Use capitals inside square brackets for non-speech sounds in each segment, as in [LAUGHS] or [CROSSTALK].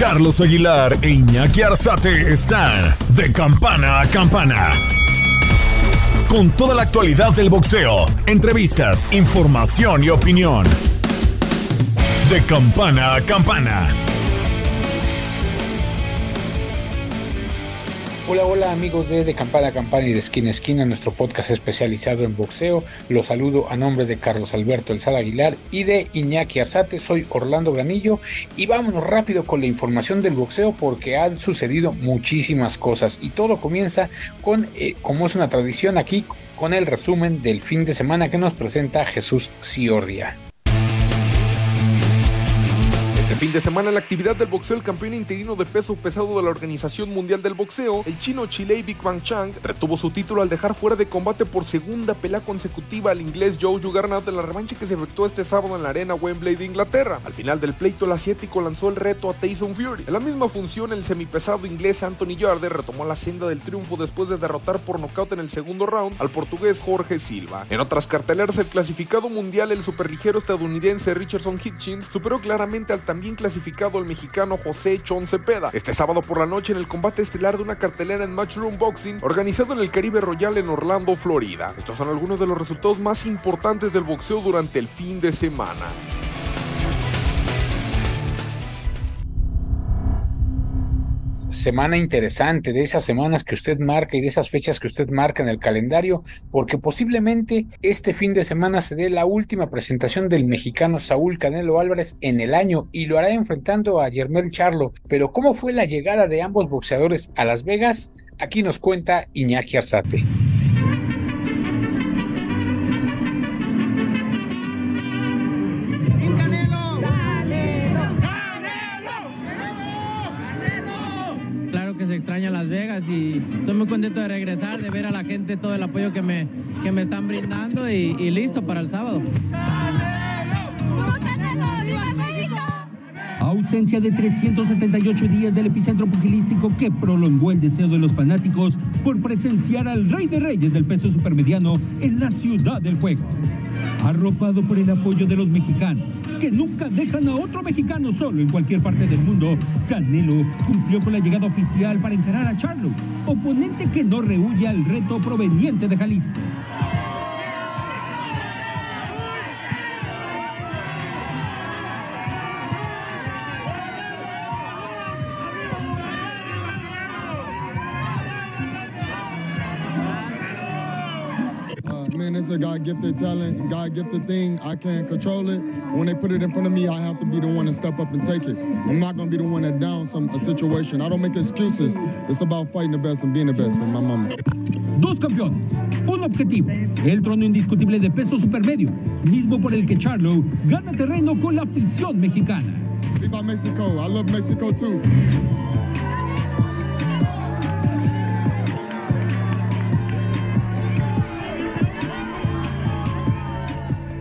Carlos Aguilar e Iñaki Arzate están de campana a campana. Con toda la actualidad del boxeo, entrevistas, información y opinión. De campana a campana. Hola, hola amigos de Campana a Campana y de Esquina a Esquina, nuestro podcast especializado en boxeo. Los saludo a nombre de Carlos Alberto El Sal Aguilar y de Iñaki Arzate. Soy Orlando Granillo y vámonos rápido con la información del boxeo porque han sucedido muchísimas cosas y todo comienza con, eh, como es una tradición aquí, con el resumen del fin de semana que nos presenta Jesús Ciordia. Este fin de semana, en la actividad del boxeo, el campeón interino de peso pesado de la Organización Mundial del Boxeo, el chino Chile Big Bang Chang, retuvo su título al dejar fuera de combate por segunda pelea consecutiva al inglés Joe Juggernaut en la revancha que se efectuó este sábado en la arena Wembley de Inglaterra. Al final del pleito, el asiático lanzó el reto a Tyson Fury. En la misma función, el semipesado inglés Anthony Yarde retomó la senda del triunfo después de derrotar por nocaut en el segundo round al portugués Jorge Silva. En otras carteleras, el clasificado mundial, el superligero estadounidense Richardson Hitchins, superó claramente al también clasificado el mexicano José Chon Cepeda. Este sábado por la noche en el combate estelar de una cartelera en Matchroom Boxing organizado en el Caribe Royal en Orlando, Florida. Estos son algunos de los resultados más importantes del boxeo durante el fin de semana. Semana interesante, de esas semanas que usted marca y de esas fechas que usted marca en el calendario, porque posiblemente este fin de semana se dé la última presentación del mexicano Saúl Canelo Álvarez en el año y lo hará enfrentando a Yermel Charlo. Pero ¿cómo fue la llegada de ambos boxeadores a Las Vegas? Aquí nos cuenta Iñaki Arzate. Las Vegas y estoy muy contento de regresar, de ver a la gente todo el apoyo que me, que me están brindando y, listo para el sábado. Ausencia de 378 días del epicentro pugilístico que prolongó el deseo de los fanáticos por presenciar al rey de reyes del peso supermediano en la ciudad del juego. Arropado por el apoyo de los mexicanos, que nunca dejan a otro mexicano solo en cualquier parte del mundo, Canelo cumplió con la llegada oficial para encarar a Charlo, oponente que no rehuye al reto proveniente de Jalisco. God gifted talent, God gifted thing. I can't control it. When they put it in front of me, I have to be the one to step up and take it. I'm not gonna be the one that down some a situation. I don't make excuses. It's about fighting the best and being the best. And my mama. Dos campeones, un objetivo, el trono indiscutible de peso supermedio, mismo por el que Charlo gana terreno con la afición mexicana. Viva Mexico. I love Mexico too.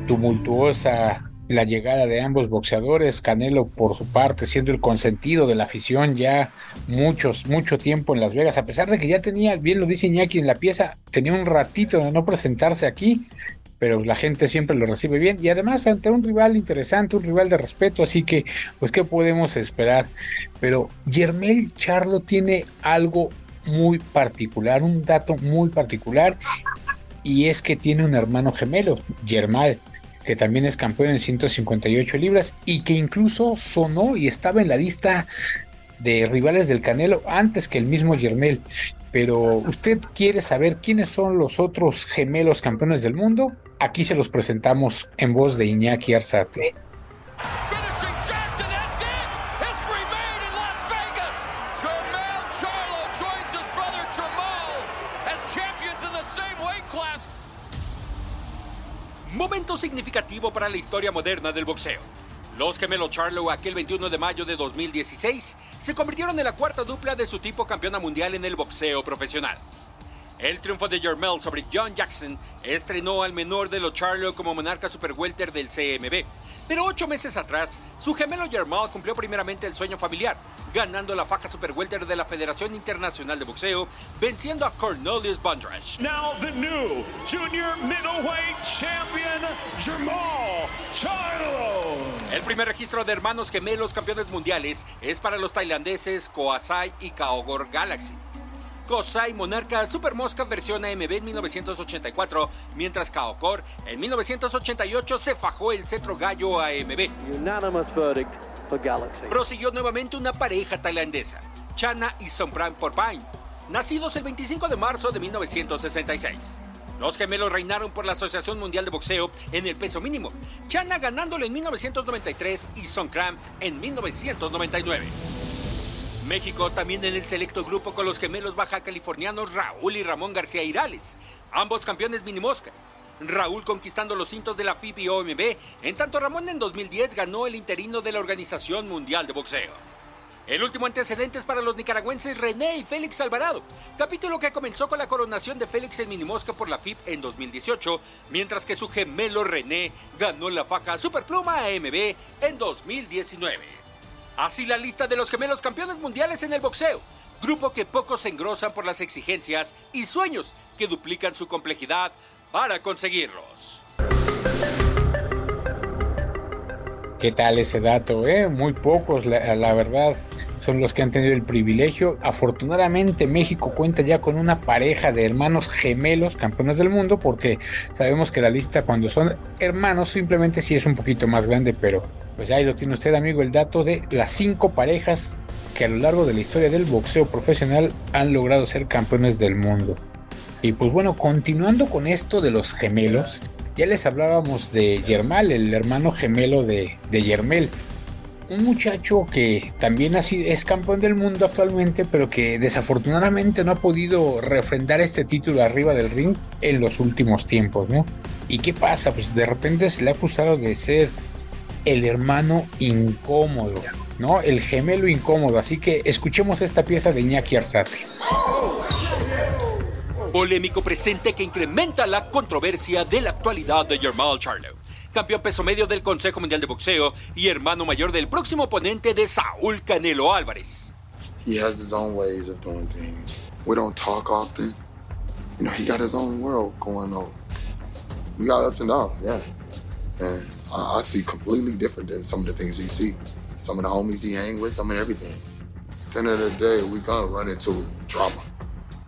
Tumultuosa la llegada de ambos boxeadores, Canelo por su parte siendo el consentido de la afición ya muchos, mucho tiempo en Las Vegas, a pesar de que ya tenía, bien lo dice Iñaki en la pieza, tenía un ratito de no presentarse aquí, pero la gente siempre lo recibe bien y además ante un rival interesante, un rival de respeto, así que pues qué podemos esperar. Pero Yermel Charlo tiene algo muy particular, un dato muy particular y es que tiene un hermano gemelo, Yermal, que también es campeón en 158 libras y que incluso sonó y estaba en la lista de rivales del Canelo antes que el mismo Yermel. Pero usted quiere saber quiénes son los otros gemelos campeones del mundo? Aquí se los presentamos en voz de Iñaki Arzate. Para la historia moderna del boxeo. Los gemelos Charlo aquel 21 de mayo de 2016 se convirtieron en la cuarta dupla de su tipo campeona mundial en el boxeo profesional. El triunfo de Jermel sobre John Jackson estrenó al menor de los Charlo como monarca super welter del CMB. Pero ocho meses atrás, su gemelo Jermel cumplió primeramente el sueño familiar, ganando la faja super welter de la Federación Internacional de Boxeo, venciendo a Cornelius Bondrash. Now the new junior middleweight champion, Charlo. El primer registro de hermanos gemelos campeones mundiales es para los tailandeses Koasai y Kaogor Galaxy. Kosai Monarca Super Mosca versión AMB en 1984, mientras Kaokor en 1988 se fajó el cetro gallo AMB. Prosiguió nuevamente una pareja tailandesa, Chana y Sompran Porpine, nacidos el 25 de marzo de 1966. Los gemelos reinaron por la Asociación Mundial de Boxeo en el peso mínimo, Chana ganándolo en 1993 y Sonkram en 1999. México también en el selecto grupo con los gemelos baja californianos Raúl y Ramón García Irales, ambos campeones mini mosca. Raúl conquistando los cintos de la FIB y OMB, en tanto Ramón en 2010 ganó el interino de la Organización Mundial de Boxeo. El último antecedente es para los nicaragüenses René y Félix Alvarado, capítulo que comenzó con la coronación de Félix en Minimosca por la FIB en 2018, mientras que su gemelo René ganó la faja Superpluma AMB en 2019. Así la lista de los gemelos campeones mundiales en el boxeo, grupo que pocos engrosan por las exigencias y sueños que duplican su complejidad para conseguirlos. ¿Qué tal ese dato? Eh? Muy pocos, la verdad son los que han tenido el privilegio. Afortunadamente México cuenta ya con una pareja de hermanos gemelos campeones del mundo porque sabemos que la lista cuando son hermanos simplemente sí es un poquito más grande, pero pues ahí lo tiene usted amigo el dato de las cinco parejas que a lo largo de la historia del boxeo profesional han logrado ser campeones del mundo. Y pues bueno, continuando con esto de los gemelos, ya les hablábamos de Yermal, el hermano gemelo de, de Yermel un muchacho que también es campeón del mundo actualmente, pero que desafortunadamente no ha podido refrendar este título arriba del ring en los últimos tiempos, ¿no? ¿Y qué pasa? Pues de repente se le ha acusado de ser el hermano incómodo, ¿no? El gemelo incómodo. Así que escuchemos esta pieza de Iñaki Arzate. Polémico presente que incrementa la controversia de la actualidad de Jermal Charlo campeón peso medio del Consejo Mundial de Boxeo y hermano mayor del próximo oponente de Saúl Canelo Álvarez. He has his own ways of doing things. We don't talk often. You know, he got his own world going on. We got ups and downs, yeah. And I, I see completely different than some of the things he see. Some of the homies he hang with, some of everything. At the end of the day, we gonna run into drama.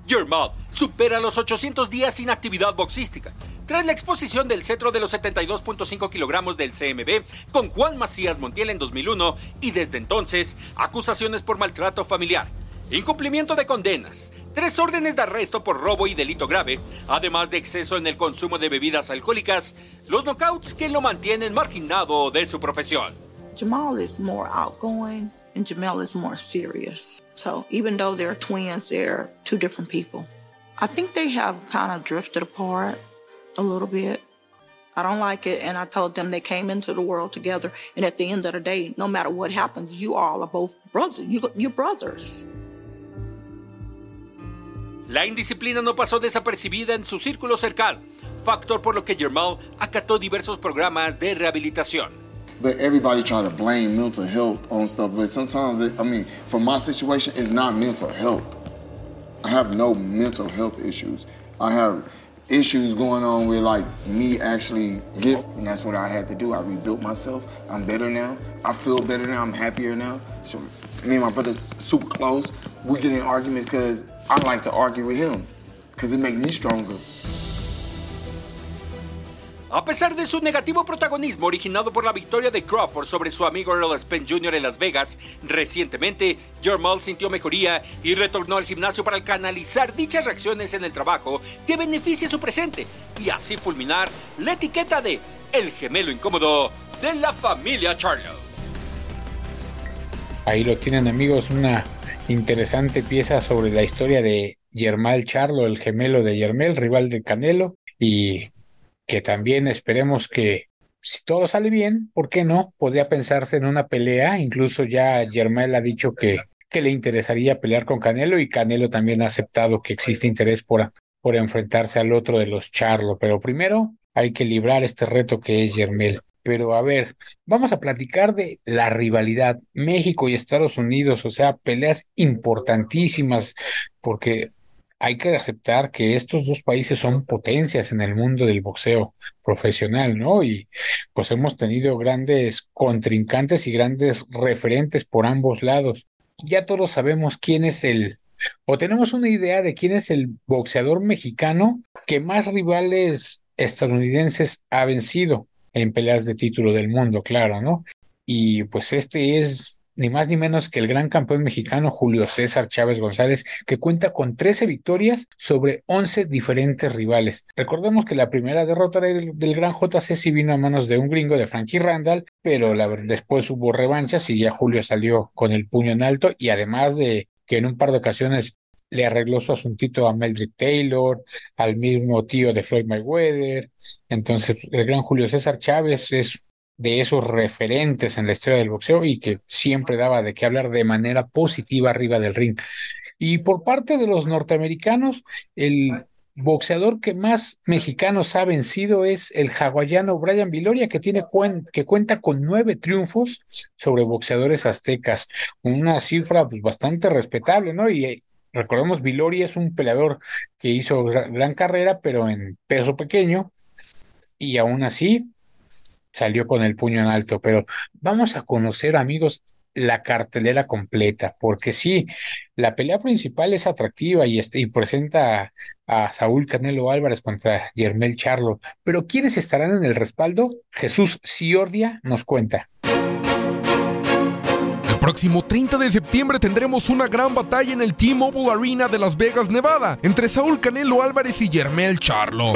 Yermal supera los 800 días sin actividad boxística tras la exposición del cetro de los 72.5 kilogramos del CMB con Juan Macías Montiel en 2001 y desde entonces acusaciones por maltrato familiar, incumplimiento de condenas, tres órdenes de arresto por robo y delito grave, además de exceso en el consumo de bebidas alcohólicas, los knockouts que lo mantienen marginado de su profesión. Jamal is more outgoing and Jamel is more serious. So even though they're twins, they're two different people. I think they have kind of drifted apart. a little bit. I don't like it. And I told them they came into the world together. And at the end of the day, no matter what happens, you all are both brothers. You, you're brothers. La indisciplina no pasó desapercibida en su círculo cercano, factor por lo que Germán acató diversos programas de rehabilitación. But everybody try to blame mental health on stuff. But sometimes, it, I mean, for my situation, it's not mental health. I have no mental health issues. I have issues going on with like me actually get and that's what I had to do. I rebuilt myself. I'm better now. I feel better now. I'm happier now. So me and my brother's super close. We get in arguments because I like to argue with him because it makes me stronger. A pesar de su negativo protagonismo originado por la victoria de Crawford sobre su amigo Earl Spence Jr. en Las Vegas, recientemente Jermall sintió mejoría y retornó al gimnasio para canalizar dichas reacciones en el trabajo que beneficie su presente y así fulminar la etiqueta de el gemelo incómodo de la familia Charlo. Ahí lo tienen amigos, una interesante pieza sobre la historia de Yermal Charlo, el gemelo de Yermel, rival de Canelo, y que también esperemos que si todo sale bien, ¿por qué no? Podría pensarse en una pelea, incluso ya Germel ha dicho que, que le interesaría pelear con Canelo y Canelo también ha aceptado que existe interés por, por enfrentarse al otro de los Charlo, pero primero hay que librar este reto que es Germel. Pero a ver, vamos a platicar de la rivalidad México y Estados Unidos, o sea, peleas importantísimas, porque hay que aceptar que estos dos países son potencias en el mundo del boxeo profesional, ¿no? Y pues hemos tenido grandes contrincantes y grandes referentes por ambos lados. Ya todos sabemos quién es el, o tenemos una idea de quién es el boxeador mexicano que más rivales estadounidenses ha vencido en peleas de título del mundo, claro, ¿no? Y pues este es ni más ni menos que el gran campeón mexicano Julio César Chávez González, que cuenta con 13 victorias sobre 11 diferentes rivales. Recordemos que la primera derrota del, gran JC sí vino a manos de un gringo de Frankie Randall, pero la, después hubo revanchas y ya Julio salió con el puño en alto y además de que en un par de ocasiones le arregló su asuntito a Meldrick Taylor, al mismo tío de Floyd Mayweather. Entonces, el gran Julio César Chávez es de esos referentes en la historia del boxeo y que siempre daba de qué hablar de manera positiva arriba del ring. Y por parte de los norteamericanos, el boxeador que más mexicanos ha vencido es el hawaiano Brian Viloria, que, tiene que cuenta con nueve triunfos sobre boxeadores aztecas, una cifra pues, bastante respetable, ¿no? Y recordemos, Viloria es un peleador que hizo gran carrera, pero en peso pequeño, y aún así salió con el puño en alto. Pero vamos a conocer, amigos, la cartelera completa, porque sí, la pelea principal es atractiva y, este, presenta a, Saúl Canelo Álvarez contra Yermel Charlo, pero ¿quiénes estarán en el respaldo? Jesús Ciordia nos cuenta próximo 30 de septiembre tendremos una gran batalla en el T-Mobile Arena de Las Vegas, Nevada, entre Saúl Canelo Álvarez y Yermel Charlo.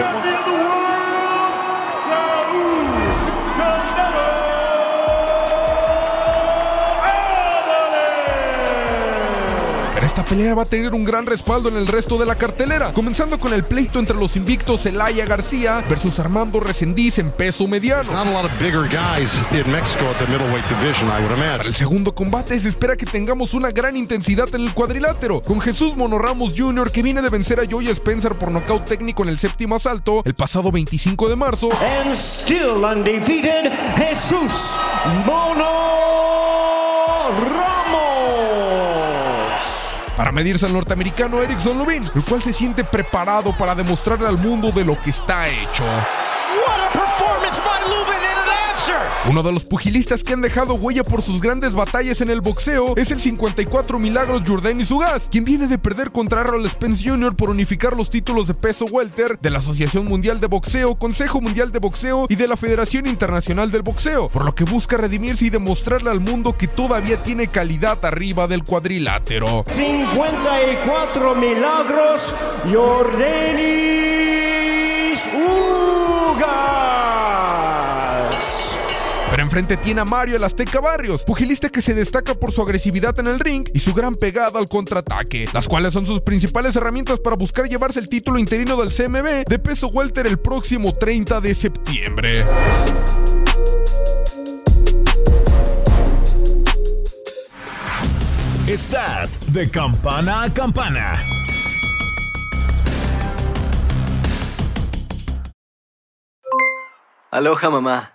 Esta pelea va a tener un gran respaldo en el resto de la cartelera, comenzando con el pleito entre los invictos Elaya García versus Armando Resendiz en peso mediano. Para el segundo combate se espera que tengamos una gran intensidad en el cuadrilátero, con Jesús Mono Ramos Jr. que viene de vencer a Joey Spencer por nocaut técnico en el séptimo asalto el pasado 25 de marzo. And still undefeated, Jesús Mono para medirse al norteamericano Erickson Lubin, el cual se siente preparado para demostrarle al mundo de lo que está hecho. Uno de los pugilistas que han dejado huella por sus grandes batallas en el boxeo es el 54 Milagros Jordan Sugas, quien viene de perder contra Errol Spence Jr. por unificar los títulos de peso welter de la Asociación Mundial de Boxeo, Consejo Mundial de Boxeo y de la Federación Internacional del Boxeo, por lo que busca redimirse y demostrarle al mundo que todavía tiene calidad arriba del cuadrilátero. 54 Milagros Jordanis pero enfrente tiene a Mario el Azteca Barrios, pugilista que se destaca por su agresividad en el ring y su gran pegada al contraataque, las cuales son sus principales herramientas para buscar llevarse el título interino del CMB de peso welter el próximo 30 de septiembre. Estás de campana a campana. Aloha mamá,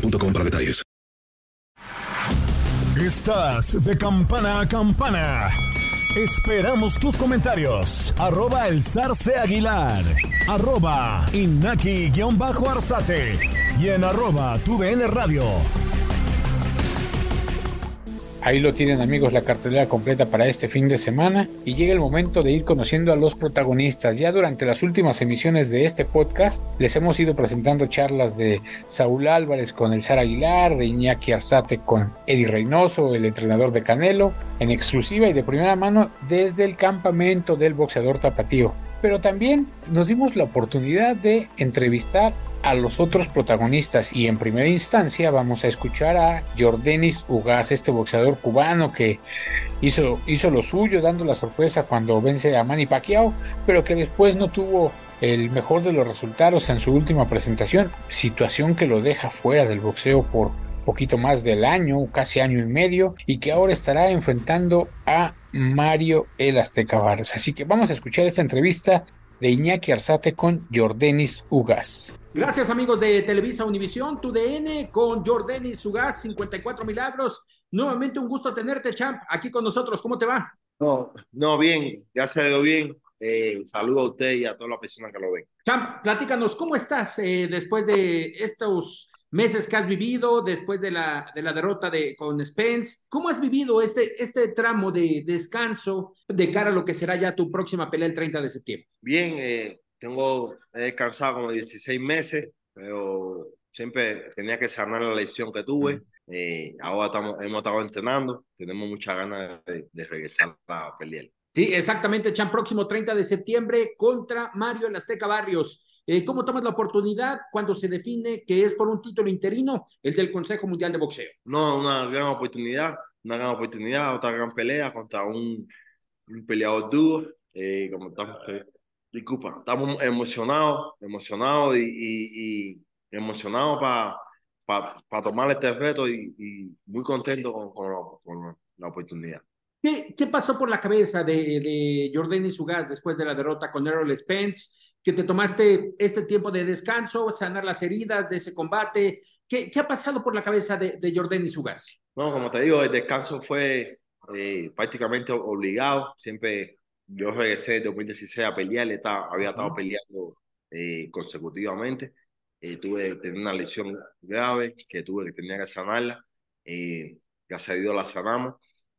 detalles. Estás de campana a campana. Esperamos tus comentarios. Arroba el zarce aguilar. Arroba inaki-arzate. Y en arroba tu radio. Ahí lo tienen amigos la cartelera completa para este fin de semana y llega el momento de ir conociendo a los protagonistas. Ya durante las últimas emisiones de este podcast les hemos ido presentando charlas de Saúl Álvarez con el Sar Aguilar, de Iñaki Arzate con Eddie Reynoso, el entrenador de Canelo, en exclusiva y de primera mano desde el campamento del boxeador tapatío. Pero también nos dimos la oportunidad de entrevistar a los otros protagonistas y en primera instancia vamos a escuchar a Jordanis Ugaz, este boxeador cubano que hizo, hizo lo suyo dando la sorpresa cuando vence a Manny Pacquiao, pero que después no tuvo el mejor de los resultados en su última presentación, situación que lo deja fuera del boxeo por poquito más del año, casi año y medio, y que ahora estará enfrentando a Mario El Azteca Barrios. Así que vamos a escuchar esta entrevista de Iñaki Arzate con Jordanis Ugas. Gracias amigos de Televisa Univisión, tu DN con Jordanis Ugas, 54 milagros. Nuevamente un gusto tenerte, champ, aquí con nosotros. ¿Cómo te va? No, no bien, ya se dio bien. Eh, saludo a usted y a todas las personas que lo ven. Champ, platícanos, ¿cómo estás eh, después de estos meses que has vivido después de la, de la derrota de, con Spence. ¿Cómo has vivido este, este tramo de descanso de cara a lo que será ya tu próxima pelea el 30 de septiembre? Bien, eh, tengo, he descansado como 16 meses, pero siempre tenía que sanar la lesión que tuve. Eh, ahora estamos, hemos estado entrenando, tenemos muchas ganas de, de regresar a pelear. Sí, exactamente, Chan, próximo 30 de septiembre contra Mario en Azteca Barrios. Eh, ¿Cómo tomas la oportunidad cuando se define que es por un título interino, el del Consejo Mundial de Boxeo? No, una gran oportunidad, una gran oportunidad, otra gran pelea contra un, un peleador duro. Eh, como estamos, eh, disculpa, estamos emocionados, emocionados y, y, y emocionados para pa, tomar este reto y, y muy contentos con, con, la, con, la, oportunidad. ¿Qué, ¿Qué, pasó por la cabeza de, de Jordan Sugas después de la derrota con Errol Spence? Que te tomaste este tiempo de descanso, sanar las heridas de ese combate. ¿Qué, qué ha pasado por la cabeza de, de Jordan Sugasi? No, como te digo, el descanso fue eh, prácticamente obligado. Siempre yo regresé en 2016 a pelear, estaba, había estado peleando eh, consecutivamente. Eh, tuve tener una lesión grave que tuve que tener que sanarla. Eh, gracias a Dios la sanamos.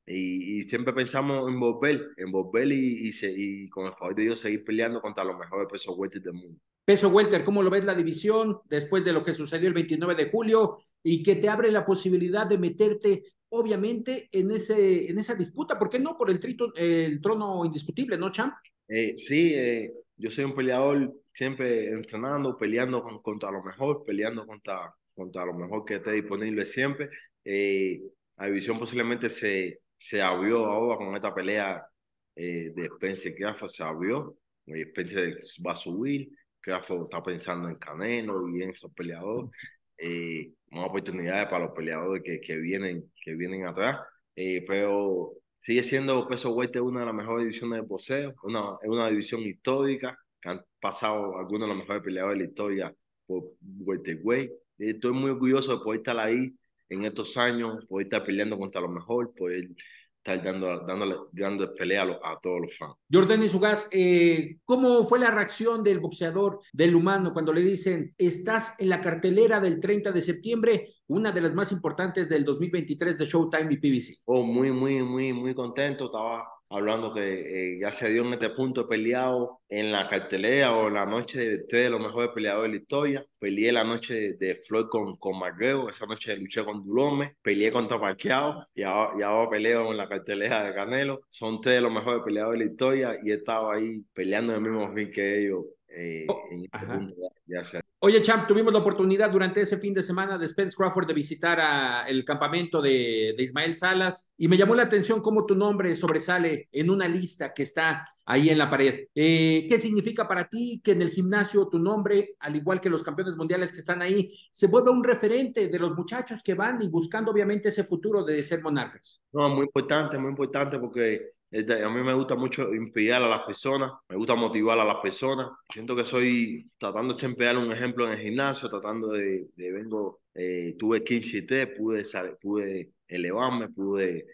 Y, y, siempre pensamos en volver, en volver y, y, se, y, con el favor de Dios seguir peleando contra los mejores pesos welter del mundo. Peso welter, ¿cómo lo ves la división después de lo que sucedió el 29 de julio y que te abre la posibilidad de meterte obviamente en, ese, en esa disputa? ¿Por qué no? Por el, trito, el trono indiscutible, ¿no, Champ? Eh, sí, eh, yo soy un peleador siempre entrenando, peleando con, contra lo mejor, peleando contra, contra lo mejor que esté disponible siempre. Eh, la división posiblemente se se abrió ahora con esta pelea eh, de Spencer Crawford, se abrió. Spencer va a subir, Crawford está pensando en Canelo y en esos peleadores. Eh, más oportunidades para los peleadores que, que, vienen, que vienen atrás. Eh, pero sigue siendo peso welter una de las mejores divisiones de boxeo, una, es una división histórica que han pasado algunos de los mejores peleadores de la historia por welterweight. Estoy muy orgulloso de poder estar ahí en estos años, poder estar peleando contra lo mejor, poder estar dando, dándole, dando pelea a, a, todos los fans. Jordan Isugas, eh, ¿cómo fue la reacción del boxeador, del humano, cuando le dicen, estás en la cartelera del 30 de septiembre una de las más importantes del 2023 de Showtime y PBC. Oh, muy, muy, muy, muy contento. Estaba hablando que eh, ya se dio en este punto peleado en la cartelera o la noche de tres de los mejores peleadores de la historia. Peleé la noche de, Floyd con, con McGregor, esa noche luché con Dulome, peleé contra Pacquiao y ahora, y ahora peleo en la cartelera de Canelo. Son tres de los mejores peleadores de la historia y he estado ahí peleando en el mismo ring que ellos. Eh, Oh, en este punto ya, se Oye, Champ, tuvimos la oportunidad durante ese fin de semana de Spence Crawford de visitar a el campamento de, de Ismael Salas y me llamó la atención cómo tu nombre sobresale en una lista que está ahí en la pared. Eh, ¿Qué significa para ti que en el gimnasio tu nombre, al igual que los campeones mundiales que están ahí, se vuelva un referente de los muchachos que van y buscando obviamente ese futuro de ser monarcas? No, muy importante, muy importante porque a mí me gusta mucho inspirar a las personas, me gusta motivar a las personas. Siento que soy tratando siempre de dar un ejemplo en el gimnasio, tratando de, de vengo, eh, tuve 15 y 3, pude, pude elevarme, pude,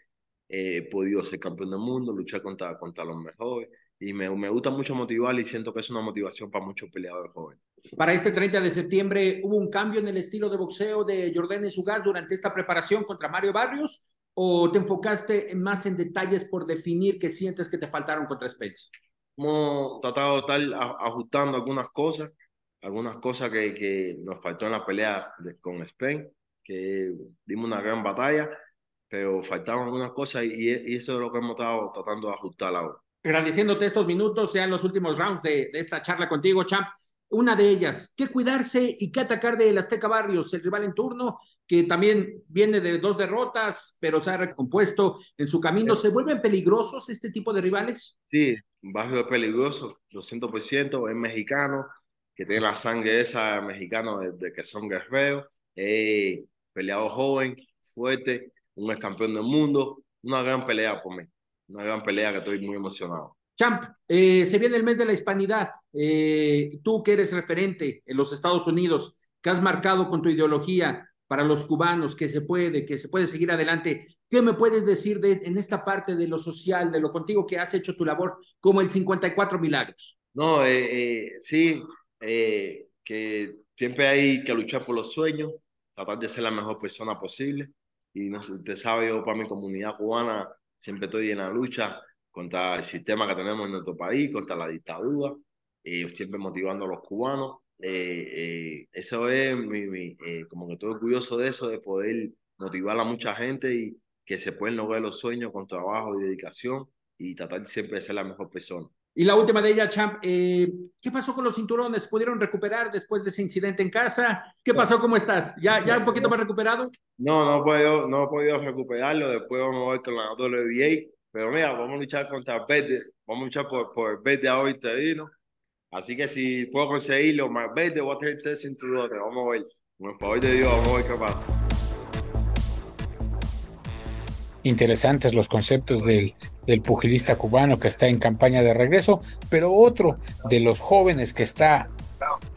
eh, podido ser campeón del mundo, luchar contra, contra los mejores. Y me, me gusta mucho motivar y siento que es una motivación para muchos peleadores jóvenes. Para este 30 de septiembre, ¿hubo un cambio en el estilo de boxeo de Jordan Sugas durante esta preparación contra Mario Barrios? ¿O te enfocaste en- más en detalles por definir que sientes que te faltaron contra Spence? Hemos tratado de estar ajustando algunas cosas, algunas cosas que, que nos faltó en la pelea de- con Spain, que dimos una gran batalla, pero faltaban algunas cosas y, y eso es lo que hemos estado tratando de ajustar ahora. Agradeciéndote estos minutos, sean los últimos rounds de, de esta charla contigo, Champ. Una de ellas, ¿qué cuidarse y qué atacar del Azteca Barrios, el rival en turno, que también viene de dos derrotas, pero se ha recompuesto en su camino? ¿Se vuelven peligrosos este tipo de rivales? Sí, Barrio peligroso, 200%, es mexicano, que tiene la sangre esa mexicana de, de que son guerreros, eh, peleador joven, fuerte, un ex campeón del mundo, una gran pelea por mí, una gran pelea que estoy muy emocionado. Champ, eh, se viene el mes de la hispanidad. Eh, tú que eres referente en los Estados Unidos, que has marcado con tu ideología para los cubanos, que se puede, que se puede seguir adelante. ¿Qué me puedes decir de, en esta parte de lo social, de lo contigo que has hecho tu labor como el 54 Milagros? No, eh, eh, sí, eh, que siempre hay que luchar por los sueños, tratar de ser la mejor persona posible. Y no usted sabe, yo para mi comunidad cubana siempre estoy en la lucha contra el sistema que tenemos en nuestro país, contra la dictadura, eh, siempre motivando a los cubanos. Eh, eh, eso es mi, mi, eh, como que estoy orgulloso de eso, de poder motivar a mucha gente y que se pueden lograr los sueños con trabajo y dedicación y tratar siempre de ser la mejor persona. Y la última de ella, Champ, eh, ¿qué pasó con los cinturones? ¿Pudieron recuperar después de ese incidente en casa? ¿Qué pasó? ¿Cómo estás? ¿Ya, ya un poquito más recuperado? No, no he podido, no he podido recuperarlo. Después vamos a ver con la WBA. Pero mira, vamos a luchar contra verde. Vamos a luchar por, por verde ahora interino. Así que si puedo conseguirlo más verde, voy a tener tres cinturones. Vamos a ver. El favor de Dios, vamos a ver qué pasa. Interesantes los conceptos del, del pugilista cubano que está en campaña de regreso, pero otro de los jóvenes que está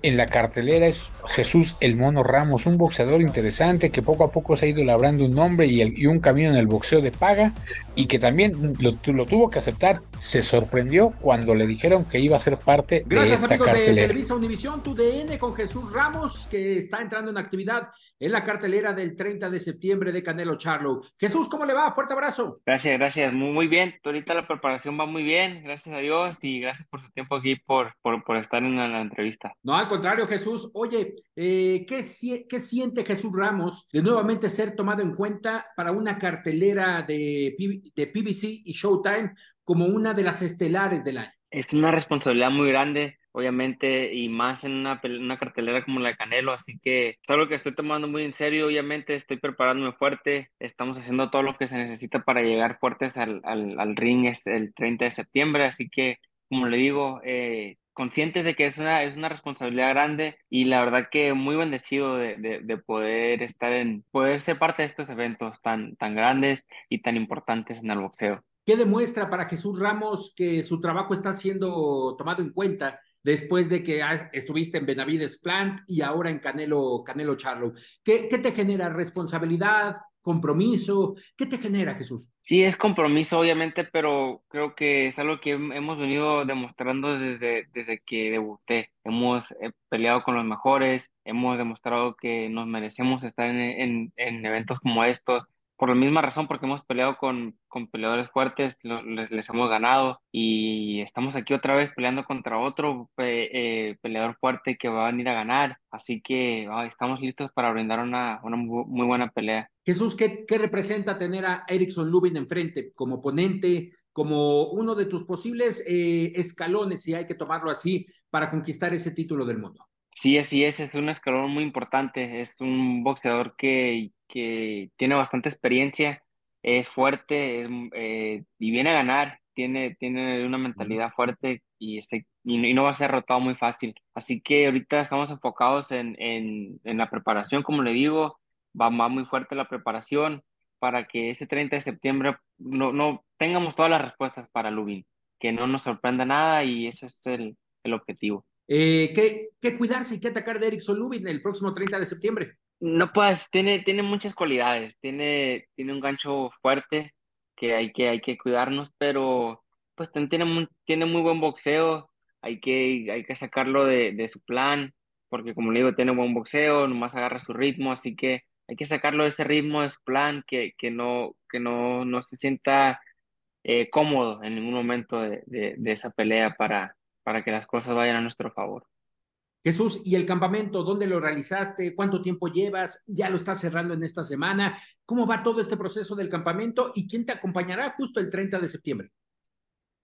en la cartelera es Jesús El Mono Ramos, un boxeador interesante que poco a poco se ha ido labrando un nombre y, el- y un camino en el boxeo de paga y que también lo, tu- lo tuvo que aceptar. Se sorprendió cuando le dijeron que iba a ser parte de Gracias, esta amigos de cartelera. Televisa Univisión, tu DN con Jesús Ramos, que está entrando en actividad en la cartelera del 30 de septiembre de Canelo Charlo. Jesús, ¿cómo le va? Fuerte abrazo. Gracias, gracias, muy, muy bien. Ahorita la preparación va muy bien, gracias a Dios y gracias por su tiempo aquí, por, por, por estar en la, la entrevista. No, al contrario, Jesús. Oye, eh, ¿qué, ¿qué siente Jesús Ramos de nuevamente ser tomado en cuenta para una cartelera de, de PBC y Showtime como una de las estelares del año? Es una responsabilidad muy grande, obviamente, y más en una, una cartelera como la de Canelo, así que es algo que estoy tomando muy en serio, obviamente estoy preparándome fuerte, estamos haciendo todo lo que se necesita para llegar fuertes al, al, al ring es el 30 de septiembre, así que, como le digo, eh, conscientes de que es una, es una responsabilidad grande y la verdad que muy bendecido de, de, de poder estar en, poder ser parte de estos eventos tan, tan grandes y tan importantes en el boxeo. ¿Qué demuestra para Jesús Ramos que su trabajo está siendo tomado en cuenta después de que has- estuviste en Benavides Plant y ahora en Canelo, Canelo Charlo? ¿Qué, qué te genera? ¿Responsabilidad? compromiso? ¿Qué te genera, Jesús? Sí, es compromiso, obviamente, pero creo que es algo que hemos venido demostrando desde, desde que debuté. Hemos eh, peleado con los mejores, hemos demostrado que nos merecemos estar en, en, en eventos como estos por la misma razón, porque hemos peleado con, con peleadores fuertes, les, les, hemos ganado y estamos aquí otra vez peleando contra otro eh, peleador fuerte que va a venir a ganar. Así que estamos listos para brindar una, una muy, buena pelea. Jesús, ¿qué, ¿qué representa tener a Erickson Lubin enfrente como oponente? como uno de tus posibles eh, escalones, si hay que tomarlo así, para conquistar ese título del mundo. Sí, así es, es un escalón muy importante, es un boxeador que, que tiene bastante experiencia, es fuerte es, eh, y viene a ganar, tiene, tiene una mentalidad fuerte y, este, y, no va a ser rotado muy fácil. Así que ahorita estamos enfocados en, en, en la preparación, como le digo, va, va muy fuerte la preparación para que ese 30 de septiembre no, no tengamos todas las respuestas para Lubin, que no nos sorprenda nada y ese es el, el objetivo. Eh, ¿qué, ¿Qué cuidarse y qué atacar de Erickson Lubin el próximo 30 de septiembre? No, pues tiene, tiene muchas cualidades, tiene, tiene un gancho fuerte que hay que, hay que cuidarnos, pero pues tiene muy, tiene muy buen boxeo, hay que, hay que sacarlo de, de su plan, porque como le digo, tiene buen boxeo, nomás agarra su ritmo, así que hay que sacarlo de ese ritmo, de su plan, que, que no, que no, no se sienta eh, cómodo en ningún momento de, de, de esa pelea para, para que las cosas vayan a nuestro favor. Jesús, ¿y el campamento? ¿Dónde lo realizaste? ¿Cuánto tiempo llevas? ¿Ya lo estás cerrando en esta semana? ¿Cómo va todo este proceso del campamento? ¿Y quién te acompañará justo el 30 de septiembre?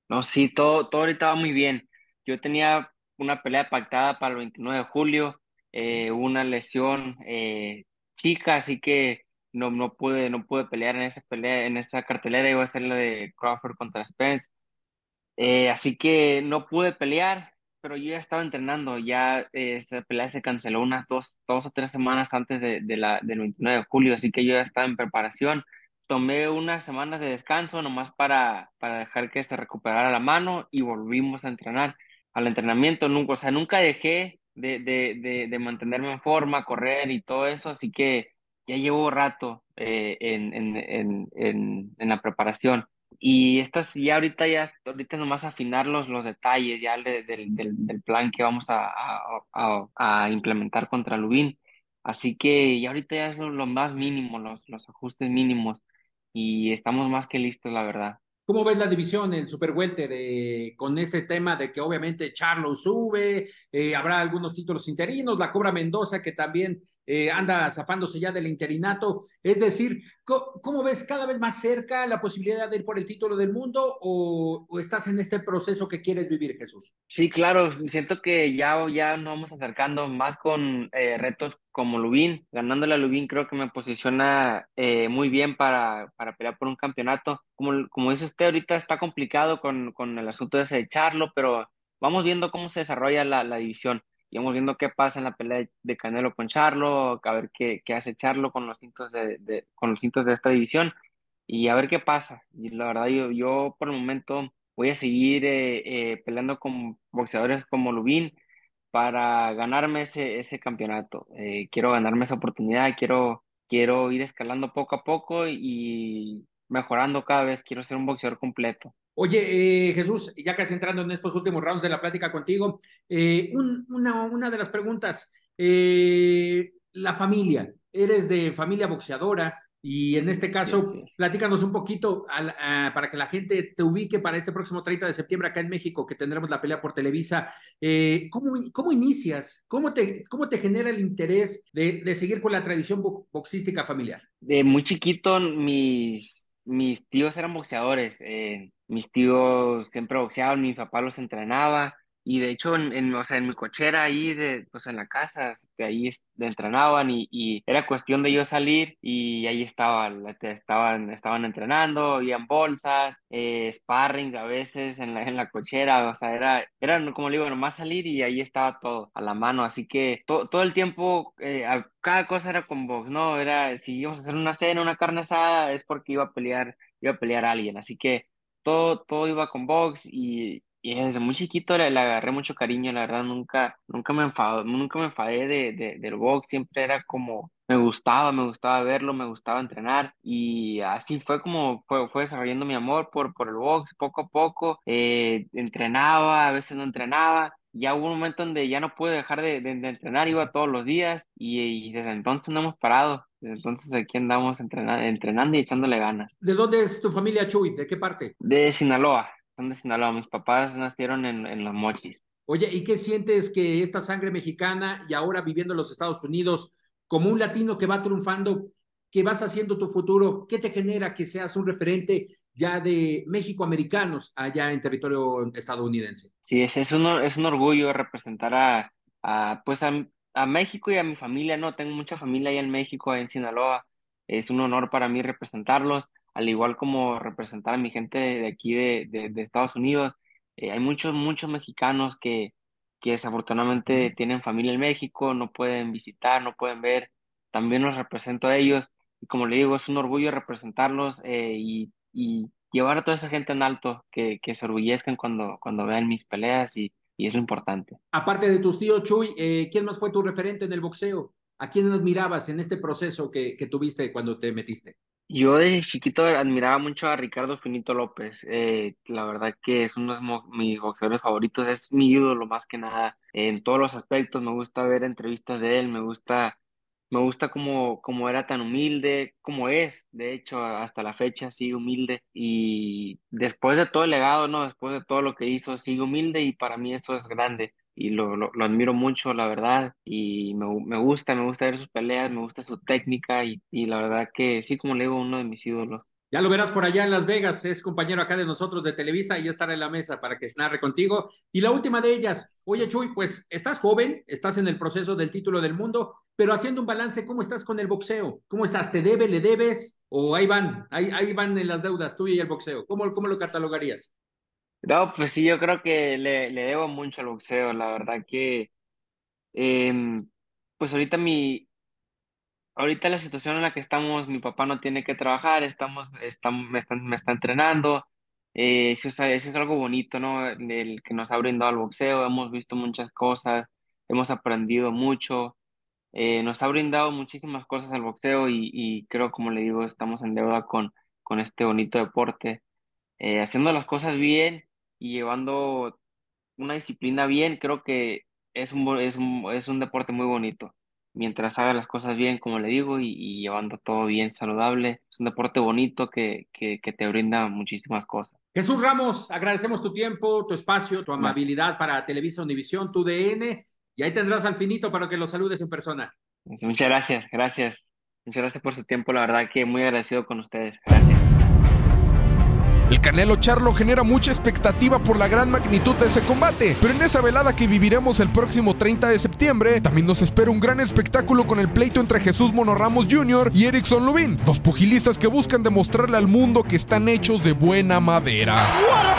No, sí, todo, todo ahorita va muy bien. Yo tenía una pelea pactada para el 29 de julio, eh, una lesión eh, chica, así que no, no, pude, no pude pelear en esa pelea, en esa cartelera, iba a ser la de Crawford contra Spence. Eh, así que no pude pelear, pero yo ya estaba entrenando, ya eh, esa pelea se canceló unas dos, dos o tres semanas antes de, de la, del 29 de julio, así que yo ya estaba en preparación. Tomé unas semanas de descanso nomás para, para dejar que se recuperara la mano y volvimos a entrenar. Al entrenamiento nunca, o sea, nunca dejé de, de, de, mantenerme en forma, correr y todo eso, así que ya llevo rato eh, en, en, en, en la preparación. Y estas ya ahorita ya ahorita nomás afinar los, los detalles ya del, del, del plan que vamos a, a, a, implementar contra Lubin. Así que ya ahorita ya es lo, lo, más mínimo, los, los ajustes mínimos. Y estamos más que listos, la verdad. ¿Cómo ves la división, el Super de, con este tema de que obviamente Charlo sube, eh, habrá algunos títulos interinos, la Cobra Mendoza que también eh, anda zafándose ya del interinato? Es decir, ¿cómo, ves cada vez más cerca la posibilidad de ir por el título del mundo o, o, estás en este proceso que quieres vivir, Jesús? Sí, claro, siento que ya, ya nos vamos acercando más con eh, retos como Lubín. Ganándole a Lubín creo que me posiciona eh, muy bien para, para pelear por un campeonato. Como, como dice usted, ahorita está complicado con, con el asunto de ese de Charlo, pero vamos viendo cómo se desarrolla la, la división y vamos viendo qué pasa en la pelea de Canelo con Charlo, a ver qué, qué hace Charlo con los cintos de, de, con los cintos de esta división y a ver qué pasa. Y la verdad, yo, yo por el momento voy a seguir eh, eh, peleando con boxeadores como Lubin para ganarme ese, ese campeonato. Eh, quiero ganarme esa oportunidad, quiero, quiero ir escalando poco a poco y mejorando cada vez, quiero ser un boxeador completo. Oye, eh, Jesús, ya casi entrando en estos últimos rounds de la plática contigo, eh, un, una, una, de las preguntas, eh, la familia, eres de familia boxeadora y en este caso, sí, sí. platícanos un poquito al, a, para que la gente te ubique para este próximo 30 de septiembre acá en México, que tendremos la pelea por Televisa. Eh, ¿cómo, ¿Cómo inicias? ¿Cómo te, cómo te genera el interés de, de seguir con la tradición boxística familiar? De muy chiquito, mis mis tíos eran boxeadores, eh, mis tíos siempre boxeaban, mi papá los entrenaba y de hecho en, en, o sea, en mi cochera ahí, de, pues en la casa, de ahí entrenaban y, y, era cuestión de yo salir y ahí estaba, estaban, estaban entrenando, habían bolsas, eh, sparring a veces en la, en la cochera, o sea, era, era como le digo, nomás salir y ahí estaba todo a la mano, así que to, todo el tiempo, eh, cada cosa era con box, ¿no? Era, si íbamos a hacer una cena, una carne asada, es porque iba a pelear, iba a pelear a alguien, así que todo, todo iba con box y, y desde muy chiquito le, le, agarré mucho cariño, la verdad, nunca, nunca me enfado, nunca me enfadé de, de, del box, siempre era como, me gustaba, me gustaba verlo, me gustaba entrenar y así fue como fue, fue desarrollando mi amor por, por el box poco a poco. Eh, entrenaba, a veces no entrenaba. Ya hubo un momento donde ya no pude dejar de, de, entrenar, iba todos los días y, y, desde entonces no hemos parado. Entonces aquí andamos entrenando, entrenando y echándole ganas. ¿De dónde es tu familia Chuy? ¿De qué parte? De Sinaloa, son de Sinaloa. Mis papás nacieron en, en Los Mochis. Oye, ¿y qué sientes que esta sangre mexicana y ahora viviendo en los Estados Unidos como un latino que va triunfando, que vas haciendo tu futuro, ¿qué te genera que seas un referente ya de México-americanos allá en territorio estadounidense? Sí, es, es, un, es un orgullo representar a, a pues a, a, México y a mi familia, ¿no? Tengo mucha familia allá en México, en Sinaloa. Es un honor para mí representarlos, al igual como representar a mi gente de, aquí de, de, de Estados Unidos. Eh, hay muchos, muchos mexicanos que, que desafortunadamente tienen familia en México, no pueden visitar, no pueden ver, también los represento a ellos y como le digo, es un orgullo representarlos eh, y, y, llevar a toda esa gente en alto, que, que se orgullezcan cuando, cuando vean mis peleas y, y, es lo importante. Aparte de tus tíos, Chuy, eh, ¿quién más fue tu referente en el boxeo? ¿A quién admirabas en este proceso que, que tuviste cuando te metiste? Yo desde chiquito admiraba mucho a Ricardo Finito López. Eh, la verdad que es uno de mis boxeadores favoritos, es mi ídolo más que nada en todos los aspectos. Me gusta ver entrevistas de él, me gusta, me gusta cómo, cómo era tan humilde, como es, de hecho, hasta la fecha sigue humilde. Y después de todo el legado, ¿no? Después de todo lo que hizo, sigue humilde y para mí eso es grande y lo, lo, lo, admiro mucho, la verdad, y me, me, gusta, me gusta ver sus peleas, me gusta su técnica y, y, la verdad que sí, como le digo, uno de mis ídolos. Ya lo verás por allá en Las Vegas, es compañero acá de nosotros de Televisa y ya estará en la mesa para que narre contigo. Y la última de ellas, oye Chuy, pues estás joven, estás en el proceso del título del mundo, pero haciendo un balance, ¿cómo estás con el boxeo? ¿Cómo estás? ¿Te debe, le debes? ¿O ahí van, ahí, ahí van en las deudas tú y el boxeo? ¿Cómo, cómo lo catalogarías? No, pues sí, yo creo que le, le debo mucho al boxeo. La verdad que, em, pues ahorita mi, ahorita la situación en la que estamos, mi papá no tiene que trabajar, estamos, estamos, me está, me está entrenando. Eh, eso, es, eso es algo bonito, ¿no? El que nos ha brindado el boxeo. Hemos visto muchas cosas, hemos aprendido mucho. eh, nos ha brindado muchísimas cosas el boxeo y, y creo, como le digo, estamos en deuda con, con este bonito deporte. Eh, haciendo las cosas bien y llevando una disciplina bien, creo que es un, es un, es un deporte muy bonito. Mientras haga las cosas bien, como le digo, y, y llevando todo bien saludable, es un deporte bonito que, que, que, te brinda muchísimas cosas. Jesús Ramos, agradecemos tu tiempo, tu espacio, tu amabilidad para Televisa Univisión, tu DN, y ahí tendrás al finito para que lo saludes en persona. Muchas gracias, gracias. Muchas gracias por su tiempo, la verdad que muy agradecido con ustedes. Gracias. El Canelo Charlo genera mucha expectativa por la gran magnitud de ese combate, pero en esa velada que viviremos el próximo 30 de septiembre, también nos espera un gran espectáculo con el pleito entre Jesús Mono Ramos Jr. y Erickson Lubin, dos pugilistas que buscan demostrarle al mundo que están hechos de buena madera. What a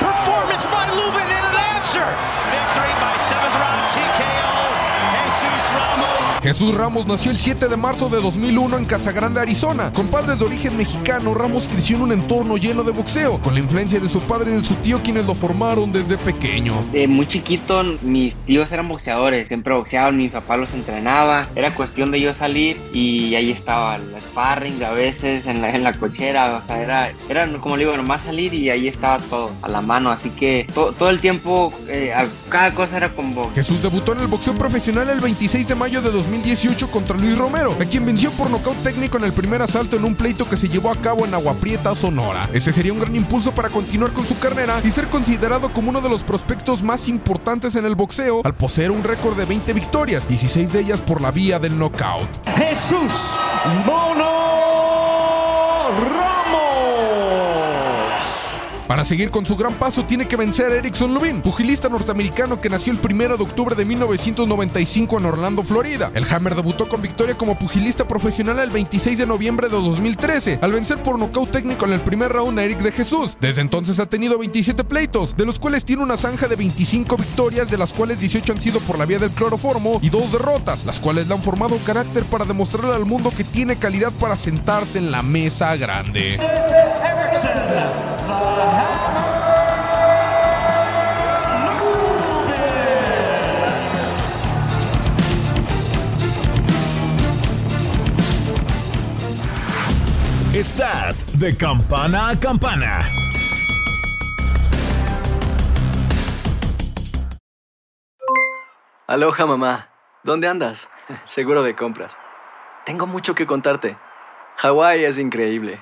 Ramos. Jesús Ramos nació el 7 de marzo de 2001 en Casagrande, Arizona. Con padres de origen mexicano, Ramos creció en un entorno lleno de boxeo, con la influencia de su padre y de su tío quienes lo formaron desde pequeño. De muy chiquito, mis tíos eran boxeadores, siempre boxeaban, mi papá los entrenaba. Era cuestión de yo salir y ahí estaba el sparring a veces en la, en la cochera, o sea, era, era como le digo, nomás salir y ahí estaba todo a la mano. Así que to, todo el tiempo, eh, cada cosa era con box. Jesús debutó en el boxeo profesional el 26 de mayo de 2018 contra Luis Romero, a quien venció por nocaut técnico en el primer asalto en un pleito que se llevó a cabo en Agua Prieta, Sonora. Ese sería un gran impulso para continuar con su carrera y ser considerado como uno de los prospectos más importantes en el boxeo al poseer un récord de 20 victorias, 16 de ellas por la vía del knockout. Jesús Mono Ramos. Para seguir con su gran paso tiene que vencer a Erickson Lubin, pugilista norteamericano que nació el 1 de octubre de 1995 en Orlando, Florida. El Hammer debutó con victoria como pugilista profesional el 26 de noviembre de 2013, al vencer por nocaut técnico en el primer round a Eric de Jesús. Desde entonces ha tenido 27 pleitos, de los cuales tiene una zanja de 25 victorias, de las cuales 18 han sido por la vía del cloroformo y dos derrotas, las cuales le han formado carácter para demostrarle al mundo que tiene calidad para sentarse en la mesa grande. Estás de campana a campana. Aloha mamá, ¿dónde andas? [LAUGHS] Seguro de compras. Tengo mucho que contarte. Hawái es increíble.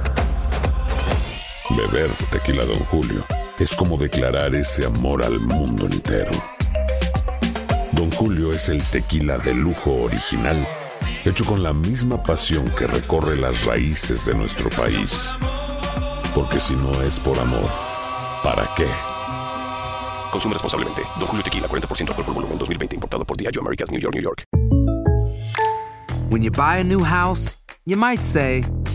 Beber tequila, Don Julio, es como declarar ese amor al mundo entero. Don Julio es el tequila de lujo original, hecho con la misma pasión que recorre las raíces de nuestro país. Porque si no es por amor, ¿para qué? Consume responsablemente. Don Julio Tequila, 40% alcohol por volumen, 2020. Importado por Diageo Americas, New York, New York. When you buy a new house, you might say,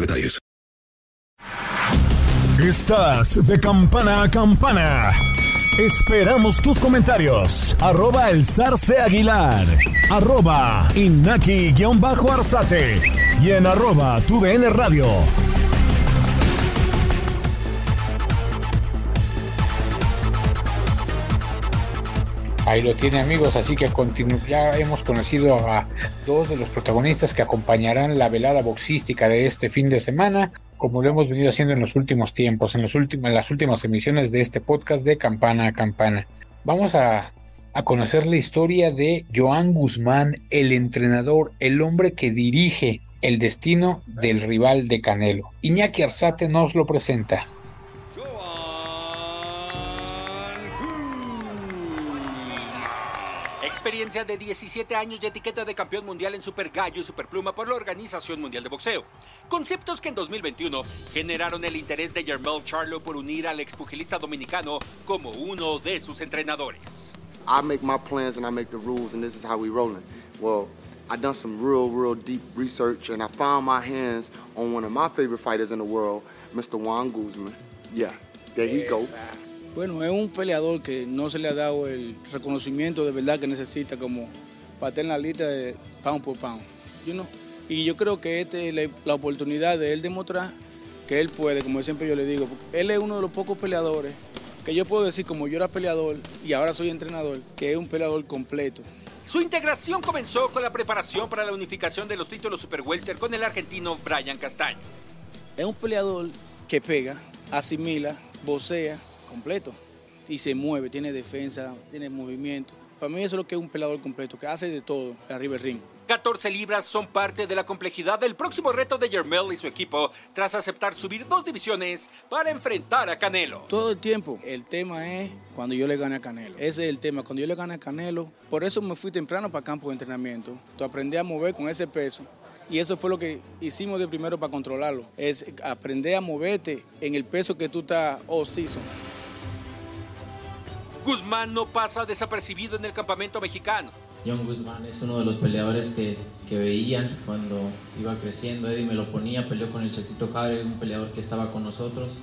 detalles. Estás de campana a campana. Esperamos tus comentarios. Arroba el zarce aguilar. Arroba inaki-arzate. Y en arroba tu DN radio. Ahí lo tiene amigos, así que ya hemos conocido a dos de los protagonistas que acompañarán la velada boxística de este fin de semana, como lo hemos venido haciendo en los últimos tiempos, en, los las últimas emisiones de este podcast de Campana a Campana. Vamos a, a conocer la historia de Joan Guzmán, el entrenador, el hombre que dirige el destino del rival de Canelo. Iñaki Arzate nos lo presenta. Experiencia de 17 años y etiqueta de campeón mundial en Super Gallo y Super Pluma por la Organización Mundial de Boxeo. Conceptos que en 2021 generaron el interés de Yermel Charlo por unir al expugilista dominicano como uno de sus entrenadores. I make my plans and I make the rules, and this is how we rolling. Well, I done some real, real deep research, and I found my hands on one of my favorite fighters in the world, Mr. Juan Guzman. Yeah, there he go. Bueno, es un peleador que no se le ha dado el reconocimiento de verdad que necesita como para estar en la lista de pound por pound. You know? Y yo creo que esta es la, la oportunidad de él demostrar que él puede, como siempre yo le digo, él es uno de los pocos peleadores que yo puedo decir, como yo era peleador y ahora soy entrenador, que es un peleador completo. Su integración comenzó con la preparación para la unificación de los títulos Super Welter con el argentino Brian Castaño. Es un peleador que pega, asimila, vocea, completo. Y se mueve, tiene defensa, tiene movimiento. Para mí eso es lo que es un peleador completo, que hace de todo arriba del ring. 14 libras son parte de la complejidad del próximo reto de Yermel y su equipo tras aceptar subir dos divisiones para enfrentar a Canelo. Todo el tiempo. El tema es cuando yo le gane a Canelo. Ese es el tema, cuando yo le gane a Canelo. Por eso me fui temprano para campo de entrenamiento. Tú aprendí a mover con ese peso. Y eso fue lo que hicimos de primero para controlarlo. Es aprender a moverte en el peso que tú estás off-season. Guzmán no pasa desapercibido en el campamento mexicano. John Guzmán es uno de los peleadores que, que veía cuando iba creciendo. Eddie me lo ponía, peleó con el Chetito Cabre, un peleador que estaba con nosotros.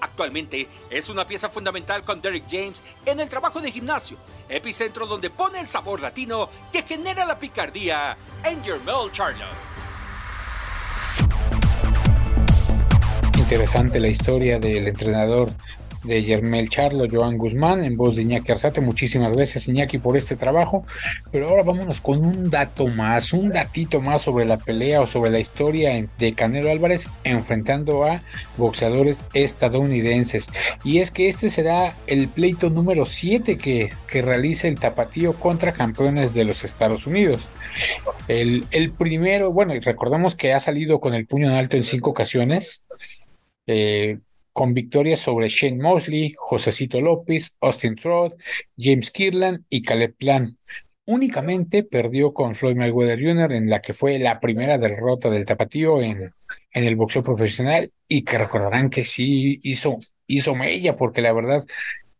Actualmente es una pieza fundamental con Derek James en el trabajo de gimnasio, epicentro donde pone el sabor latino que genera la picardía en Yermel Charlo. Interesante la historia del entrenador de Yermel Charlo, Joan Guzmán, en voz de Iñaki Arzate. Muchísimas gracias Iñaki por este trabajo. Pero ahora vámonos con un dato más, un datito más sobre la pelea o sobre la historia de Canelo Álvarez enfrentando a boxeadores estadounidenses. Y es que este será el pleito número 7 que, que realiza el tapatío contra campeones de los Estados Unidos. El, el primero, bueno, recordamos que ha salido con el puño en alto en cinco ocasiones. Eh, con victorias sobre Shane Mosley, Josecito López, Austin Trott, James Kirland y Caleb Plan. Únicamente perdió con Floyd Mayweather Jr. en la que fue la primera derrota del tapatío en, en el boxeo profesional y que recordarán que sí hizo, hizo mella porque la verdad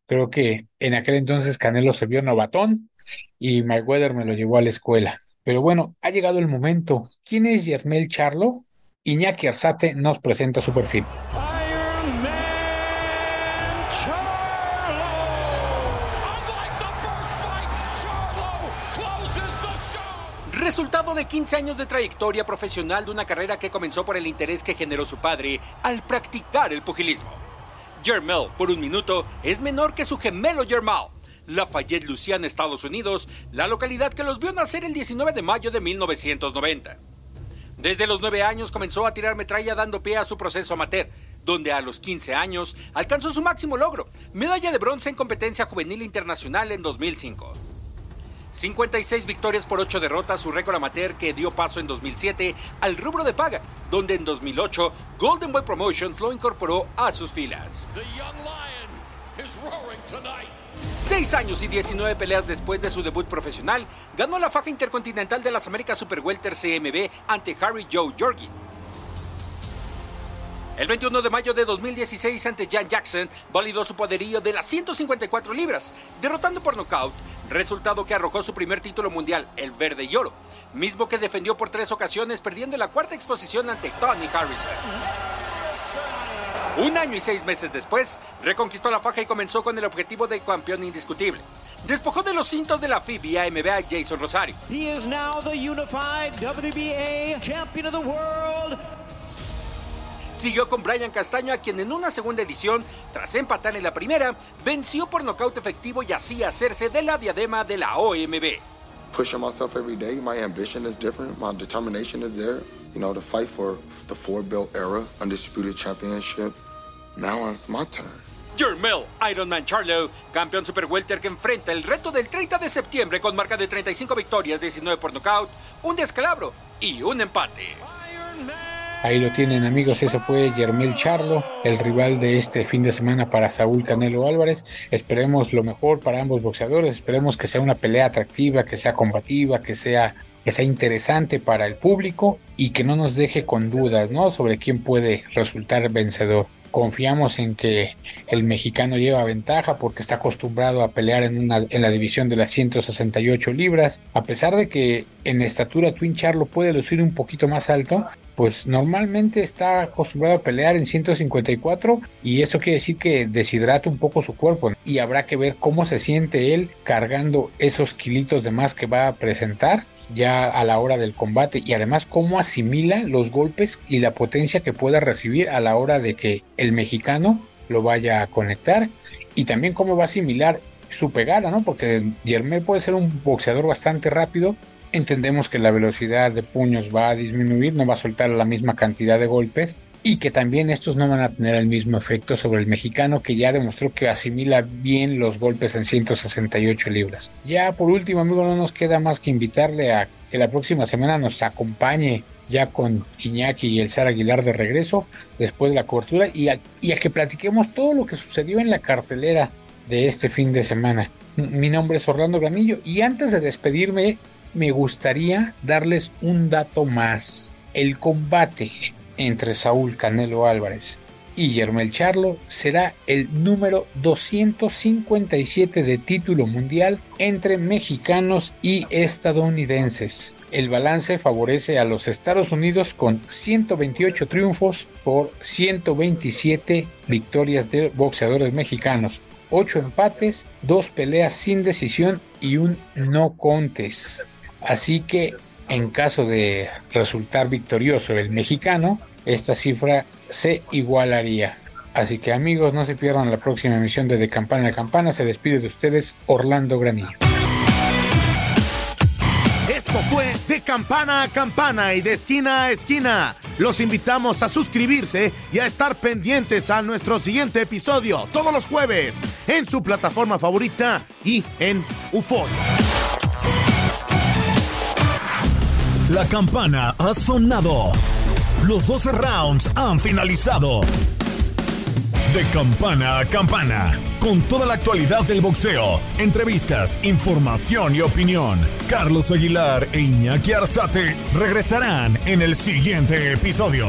creo que en aquel entonces Canelo se vio novatón y Mayweather me lo llevó a la escuela. Pero bueno, ha llegado el momento. ¿Quién es Yermel Charlo? Iñaki Arzate nos presenta su perfil. Resultado de 15 años de trayectoria profesional de una carrera que comenzó por el interés que generó su padre al practicar el pugilismo. Jermel, por un minuto, es menor que su gemelo Jermel. Lafayette, Louisiana, Estados Unidos, la localidad que los vio nacer el 19 de mayo de 1990. Desde los 9 años comenzó a tirar metralla dando pie a su proceso amateur, donde a los 15 años alcanzó su máximo logro, medalla de bronce en competencia juvenil internacional en 2005. 56 victorias por 8 derrotas, su récord amateur que dio paso en 2007 al rubro de paga, donde en 2008 Golden Boy Promotions lo incorporó a sus filas. Seis años y 19 peleas después de su debut profesional, ganó la faja intercontinental de las Américas Super Welter CMB ante Harry Joe Jorgi. El 21 de mayo de 2016 ante Jan Jackson validó su poderío de las 154 libras, derrotando por nocaut, resultado que arrojó su primer título mundial, el verde y oro, mismo que defendió por tres ocasiones perdiendo la cuarta exposición ante Tony Harrison. Un año y seis meses después, reconquistó la faja y comenzó con el objetivo de campeón indiscutible. Despojó de los cintos de la FIBA MBA Jason Rosario. He is now the unified WBA champion of the world. Siguió con Brian Castaño, a quien en una segunda edición, tras empatar en la primera, venció por nocaut efectivo y así hacerse de la diadema de la OMB. Pushing myself every day, my ambition is different, my determination is there. You know, to fight for the four belt era, undisputed championship. Now it's my turn. Jermel Ironman Charlo, campeón super welter que enfrenta el reto del 30 de septiembre con marca de 35 victorias, 19 por nocaut, un descalabro y un empate. Ahí lo tienen amigos, ese fue Yermel Charlo, el rival de este fin de semana para Saúl Canelo Álvarez. Esperemos lo mejor para ambos boxeadores, esperemos que sea una pelea atractiva, que sea combativa, que sea, que sea interesante para el público y que no nos deje con dudas ¿no? sobre quién puede resultar vencedor. Confiamos en que el mexicano lleva ventaja porque está acostumbrado a pelear en, una, la división de las 168 libras. A pesar de que en estatura Twin Charlo puede lucir un poquito más alto, pues normalmente está acostumbrado a pelear en 154 y eso quiere decir que deshidrata un poco su cuerpo y habrá que ver cómo se siente él cargando esos kilitos de más que va a presentar ya a la hora del combate y además cómo asimila los golpes y la potencia que pueda recibir a la hora de que el mexicano lo vaya a conectar y también cómo va a asimilar su pegada, ¿no? Porque Germán puede ser un boxeador bastante rápido, entendemos que la velocidad de puños va a disminuir, no va a soltar la misma cantidad de golpes y que también estos no van a tener el mismo efecto sobre el mexicano que ya demostró que asimila bien los golpes en 168 libras. Ya por último, amigo, no nos queda más que invitarle a que la próxima semana nos acompañe ya con Iñaki y el Sar Aguilar de regreso después de la cobertura y a, y a que platiquemos todo lo que sucedió en la cartelera de este fin de semana. Mi nombre es Orlando Granillo y antes de despedirme me gustaría darles un dato más. El combate entre Saúl Canelo Álvarez y Yermel Charlo será el número 257 de título mundial entre mexicanos y estadounidenses. El balance favorece a los Estados Unidos con 128 triunfos por 127 victorias de boxeadores mexicanos, 8 empates, 2 peleas sin decisión y un no contest. Así que en caso de resultar victorioso el mexicano, esta cifra se igualaría. Así que amigos, no se pierdan la próxima emisión de De Campana a Campana. Se despide de ustedes Orlando Granillo. Esto fue De Campana a Campana y de esquina a esquina. Los invitamos a suscribirse y a estar pendientes a nuestro siguiente episodio todos los jueves en su plataforma favorita y en UFO. La campana ha sonado. Los 12 rounds han finalizado. De campana a campana, con toda la actualidad del boxeo, entrevistas, información y opinión. Carlos Aguilar e Iñaki Arzate regresarán en el siguiente episodio.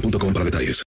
boostmobile.com para detalles.